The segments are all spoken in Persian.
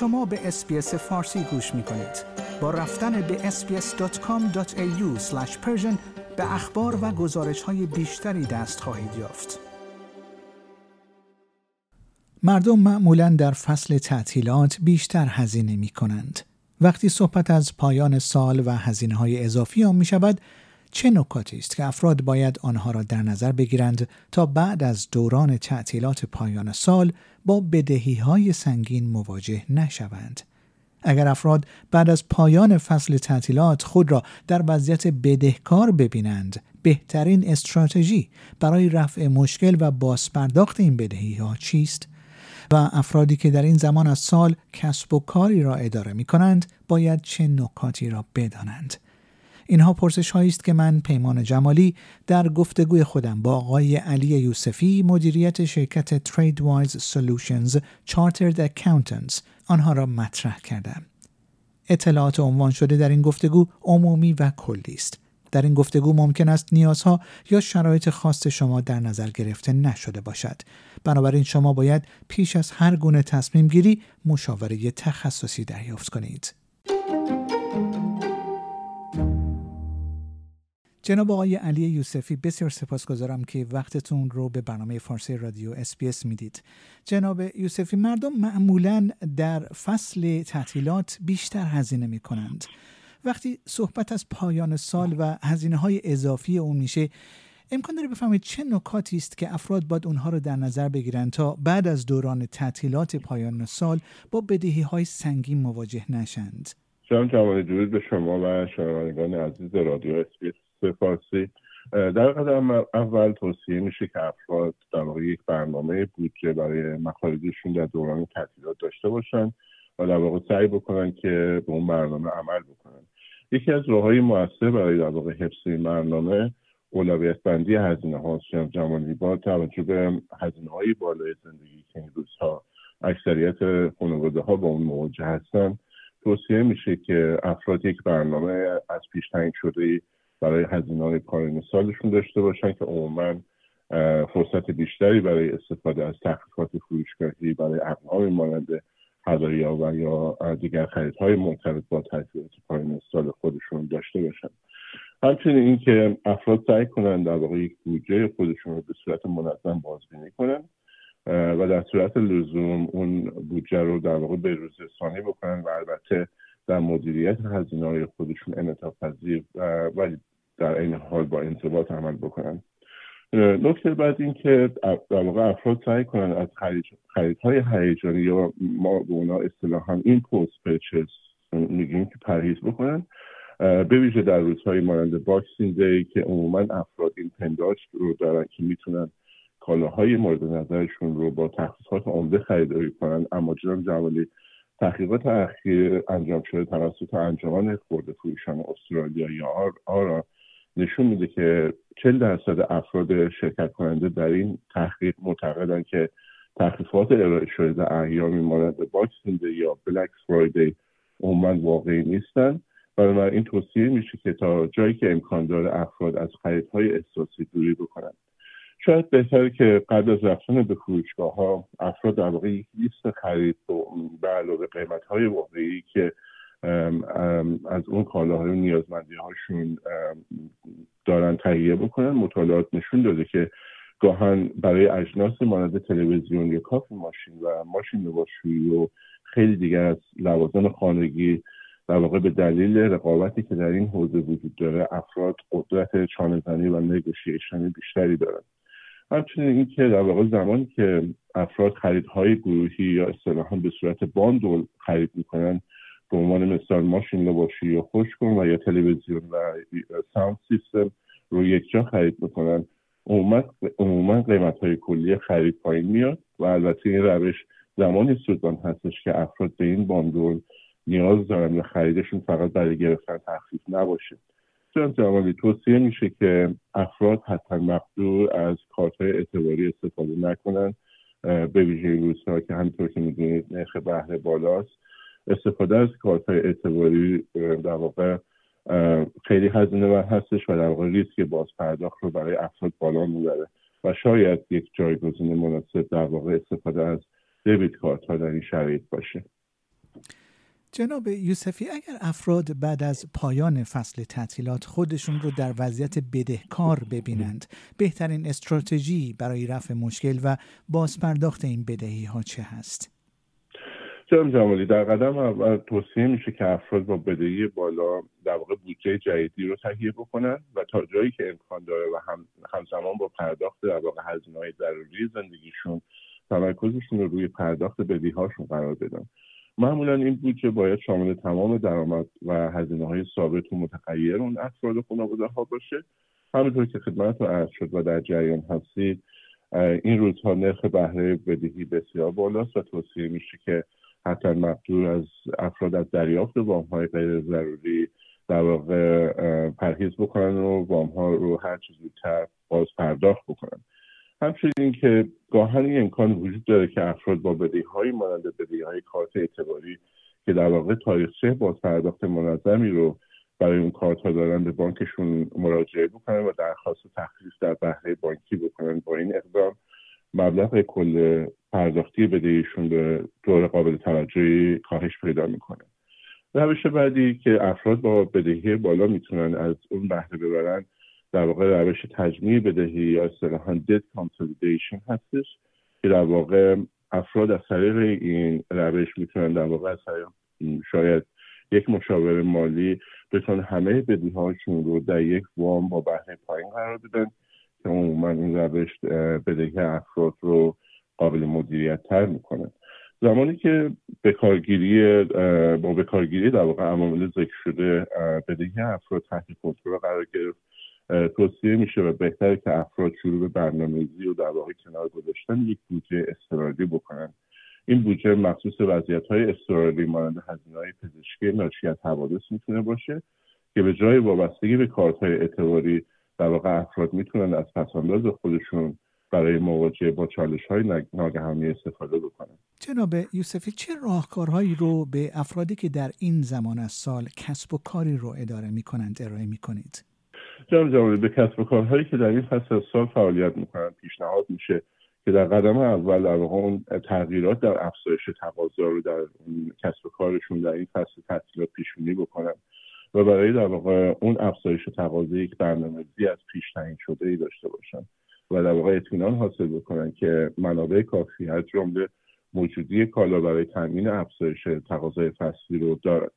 شما به اسپیس فارسی گوش می کنید. با رفتن به sbs.com.au به اخبار و گزارش های بیشتری دست خواهید یافت. مردم معمولا در فصل تعطیلات بیشتر هزینه می کنند. وقتی صحبت از پایان سال و هزینه های اضافی آن می شود، چه نکاتی است که افراد باید آنها را در نظر بگیرند تا بعد از دوران تعطیلات پایان سال با بدهی های سنگین مواجه نشوند؟ اگر افراد بعد از پایان فصل تعطیلات خود را در وضعیت بدهکار ببینند بهترین استراتژی برای رفع مشکل و بازپرداخت این بدهی ها چیست؟ و افرادی که در این زمان از سال کسب و کاری را اداره می کنند باید چه نکاتی را بدانند؟ اینها پرسش هایی است که من پیمان جمالی در گفتگوی خودم با آقای علی یوسفی مدیریت شرکت Wise Solutions Chartered Accountants آنها را مطرح کردم. اطلاعات عنوان شده در این گفتگو عمومی و کلی است. در این گفتگو ممکن است نیازها یا شرایط خاص شما در نظر گرفته نشده باشد. بنابراین شما باید پیش از هر گونه تصمیم گیری مشاوره تخصصی دریافت کنید. جناب آقای علی یوسفی بسیار سپاسگزارم که وقتتون رو به برنامه فارسی رادیو SBS می‌دید. جناب یوسفی مردم معمولا در فصل تعطیلات بیشتر هزینه می کنند وقتی صحبت از پایان سال و هزینه های اضافی اون میشه امکان داره بفهمید چه نکاتی است که افراد باید اونها رو در نظر بگیرند تا بعد از دوران تعطیلات پایان سال با بدهی های سنگین مواجه نشند. جان جوانی درود به شما و شنوندگان عزیز رادیو اسپیس فارسی در قدم اول توصیه میشه که افراد در واقع یک برنامه بودجه برای مخارجشون در دوران تعطیلات داشته باشن و در واقع سعی بکنن که به اون برنامه عمل بکنن. یکی از راههای موثر برای در واقع حفظ این برنامه اولویت بندی هزینه هاست. جمالی با توجه به هزینه های بالای زندگی که این روزها اکثریت خانواده ها با اون مواجه هستن توصیه میشه که افراد یک برنامه از پیش تعیین شده برای هزینه های پایان سالشون داشته باشن که عموما فرصت بیشتری برای استفاده از تخفیفات فروشگاهی برای اقوام مانند هدایا و یا دیگر خریدهای مرتبط با تعطیلات پایان سال خودشون داشته باشن. همچنین اینکه افراد سعی کنند در واقع یک بودجه خودشون رو به صورت منظم بازبینی کنن. و در صورت لزوم اون بودجه رو در واقع به روز ثانی بکنن و البته در مدیریت هزینه های خودشون انعطاف پذیر ولی در این حال با انضباط عمل بکنن. نکته بعد این که در واقع افراد سعی کنن از خریدهای هیجانی یا ما به اونا اصطلاحا impulse purchase میگیم که پرهیز بکنن به ویژه در روزهای مانند Boxing Day که عموما افراد این پنداشت رو دارن که می‌تونن کالاهای مورد نظرشون رو با تخفیفات عمده خریداری کنن. اما جناب جمالی تحقیقات اخیر انجام شده توسط انجمن خرده فروشان استرالیا یا ARA نشون میده که 40 درصد افراد شرکت کننده در این تحقیق معتقدند که تخفیفات ارائه شده در ایامی مانند Boxing یا Black Friday عموما واقعی نیستند این توصیه میشه که تا جایی که امکان داره افراد از خریدهای احساسی دوری بکنند شاید بهتره که قبل از رفتن به فروشگاه ها افراد در واقع یک لیست خرید به علاوه قیمت های واقعی که از اون کالاهای نیازمندی هاشون دارن تهیه بکنن مطالعات نشون داده که گاهن برای اجناس مانند تلویزیون یا کافی ماشین و ماشین لباسشویی و خیلی دیگر از لوازم خانگی در واقع به دلیل رقابتی که در این حوزه وجود داره افراد قدرت چانهزنی و نگوشیشنی بیشتری دارن. همچنین اینکه در واقع زمانی که افراد خریدهای گروهی یا اصطلاحا به صورت باندول خرید می‌کنن به عنوان مثال ماشین لباشی یا خوش کن و یا تلویزیون و ساوند سیستم رو یک جا خرید می‌کنن عموما قیمت های کلی خرید پایین میاد و البته این روش زمانی سودان هستش که افراد به این باندول نیاز دارن و خریدشون فقط برای گرفتن تخفیف نباشه. جان جمالی توصیه میشه که افراد حتی مقدور از کارت های اعتباری استفاده نکنن. به ویژه روزها که همینطور که می‌دونید نرخ بهره بالاست. استفاده از کارت های اعتباری در واقع خیلی هزینه بر هستش و در واقع ریسک باز پرداخت رو برای افراد بالا می‌بره. و شاید یک جایگزین مناسب در واقع استفاده از دیوید کارت ها در این شرایط باشه. جناب یوسفی اگر افراد بعد از پایان فصل تعطیلات خودشون رو در وضعیت بدهکار ببینند بهترین استراتژی برای رفع مشکل و بازپرداخت این بدهی ها چه هست؟ جناب جمالی در قدم اول توصیه میشه که افراد با بدهی بالا در واقع بودجه جدیدی رو تهیه بکنن و تا جایی که امکان داره و هم همزمان با پرداخت در واقع هزینه های ضروری زندگیشون تمرکزشون رو روی پرداخت بدهی هاشون قرار بدن معمولا این بودجه باید شامل تمام درآمد و هزینه های ثابت و متغیر اون افراد خانواده ها باشه. همونطور که خدمت رو عرض شد و در جریان هستید این روزها نرخ بهره بدهی بسیار بالاست و توصیه میشه که حتی مقدور از افراد از دریافت وام های غیر ضروری در واقع پرهیز بکنن و وام ها رو هر زودتر باز پرداخت بکنن. همچنین که گاهن این امکان وجود داره که افراد با بدهی های مانند بدهی های کارت اعتباری که در واقع تاریخچه باز پرداخت منظمی رو برای اون کارت ها دارن به بانکشون مراجعه بکنن و درخواست تخفیف در بهره بانکی بکنن. با این اقدام مبلغ کل پرداختی بدهیشون به طور قابل توجهی کاهش پیدا می‌کنه. روش بعدی که افراد با بدهی بالا می‌تونن از اون بهره ببرن در واقع روش تجمیع بدهی یا اصطلاحا debt consolidation هستش که در واقع افراد از طریق این روش می‌تونن در واقع از طریق شاید یک مشاور مالی بتونن همه بدهی هاشون رو در یک وام با بهره پایین قرار بدن که عموما این روش بدهی افراد رو قابل مدیریت تر می‌کنه. زمانی که بکارگیری با بکارگیری در واقع عوامل ذکر شده بدهی افراد تحت کنترل قرار گرفت توصیه میشه و بهتره که افراد شروع به برنامه‌ریزی و در واقع کنار گذاشتن یک بودجه استرالی بکنن این بودجه مخصوص وضعیت های استرالی مانند هزینه های پزشکی ناشی از حوادث می‌تونه باشه که به جای وابستگی به کارت های اعتباری در واقع افراد می‌تونن از پسانداز خودشون برای مواجهه با چالش های ناگهانی استفاده بکنن جناب یوسفی چه راهکارهایی رو به افرادی که در این زمان از سال کسب و کاری رو اداره می کنند ارائه می کنید؟ جناب جمالی به کسب و کارهایی که در این فصل سال فعالیت می‌کنند پیشنهاد میشه که در قدم اول در اون تغییرات در افزایش تقاضا رو در کسب و کارشون در این فصل تعطیلات پیشونی بکنن و برای در واقع اون افزایش تقاضا یک برنامه‌ریزی از پیش تعیین شده ای داشته باشن و در واقع اطمینان حاصل بکنن که منابع کافی از جمله موجودی کالا برای تامین افزایش تقاضای فصلی رو دارد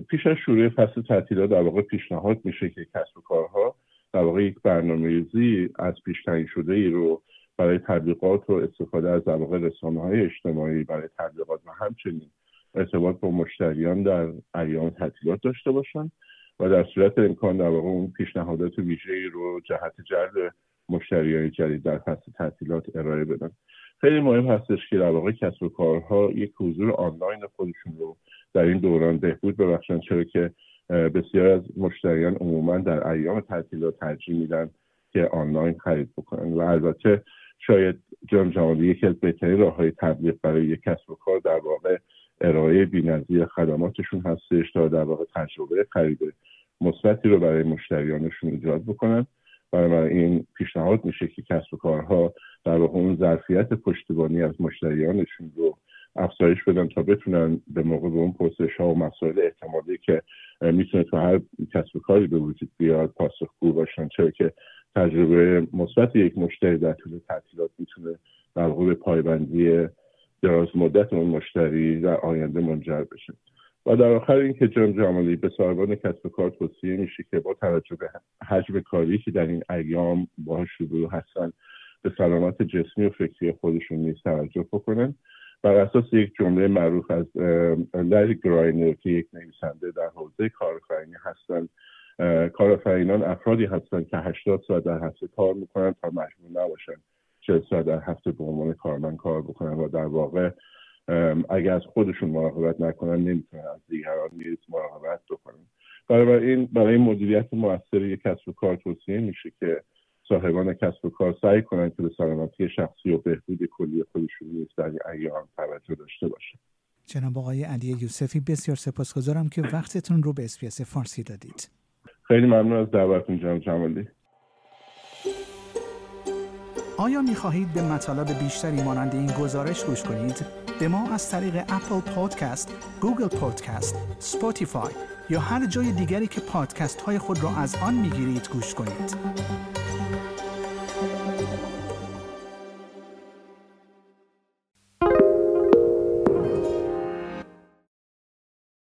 پیش از شروع فصل تعطیلات در واقع پیشنهاد میشه که کسب و کارها در واقع یک برنامه‌ریزی از پیش تعیین شده ای رو برای تبلیغات و استفاده از در واقع رسانه های اجتماعی برای تبلیغات و همچنین ارتباط با مشتریان در ایام تعطیلات داشته باشن و در صورت امکان در واقع اون پیشنهادات ویژه‌ای رو جهت جلب مشتریان جدید در فصل تعطیلات ارائه بدن. خیلی مهم هستش که در واقع کسب و کارها یک حضور آنلاین خودشون رو در این دوران بهبود ببخشن چرا که بسیار از مشتریان عموما در ایام تعطیلات ترجیح میدن که آنلاین خرید بکنن. و البته شاید جام جهانی یکی از بهترین راه های تبلیغ برای یک کسب و کار در واقع ارائه بینظیر خدماتشون هستش تا در واقع تجربه خرید مثبتی رو برای مشتریانشون ایجاد بکنن. برای این پیشنهاد میشه که کسب و کارها در واقع اون ظرفیت پشتیبانی از مشتریانشون رو افزایش بدن تا بتونن به موقع به اون پرسش ها و مسائل احتمالی که می‌تونه تو هر کسب کاری به وجود بیاد پاسخگو باشن. چرا که تجربه مثبت یک مشتری در طول تعطیلات می‌تونه در به پایبندی دراز مدت اون مشتری در آینده منجر بشه. و در آخر اینکه جام جمالی به صاحبان کسب و کار توصیه میشه که با توجه به حجم کاری که در این ایام باهاش روبرو هستن به سلامت جسمی و فکری خودشون نیز توجه بکنن. بر اساس یک جمله معروف از لری گراینر که یک نویسنده در حوزه کارآفرینی هستند کارآفرینان افرادی هستند که 80 ساعت در هفته کار می‌کنن تا مجبور نباشن 40 ساعت در هفته به عنوان کارمند کار بکنن و در واقع اگر از خودشون مراقبت نکنن نمی‌تونن از دیگران نیز مراقبت بکنن. برای این برای مدیریت موثر یک کسب و کار توصیه میشه که صاحبان کسب و کار سعی کنند که به سلامتی شخصی و بهبود کلی خودشون نیز در این ایام توجه داشته باشه جناب آقای علی یوسفی بسیار سپاسگزارم که وقتتون رو به SBS فارسی دادید خیلی ممنون از دعوتتون جناب جمالی آیا می خواهید به مطالب بیشتری مانند این گزارش گوش کنید؟ به ما از طریق Apple Podcast، Google Podcast، Spotify یا هر جای دیگری که پادکست های خود را از آن می گوش کنید.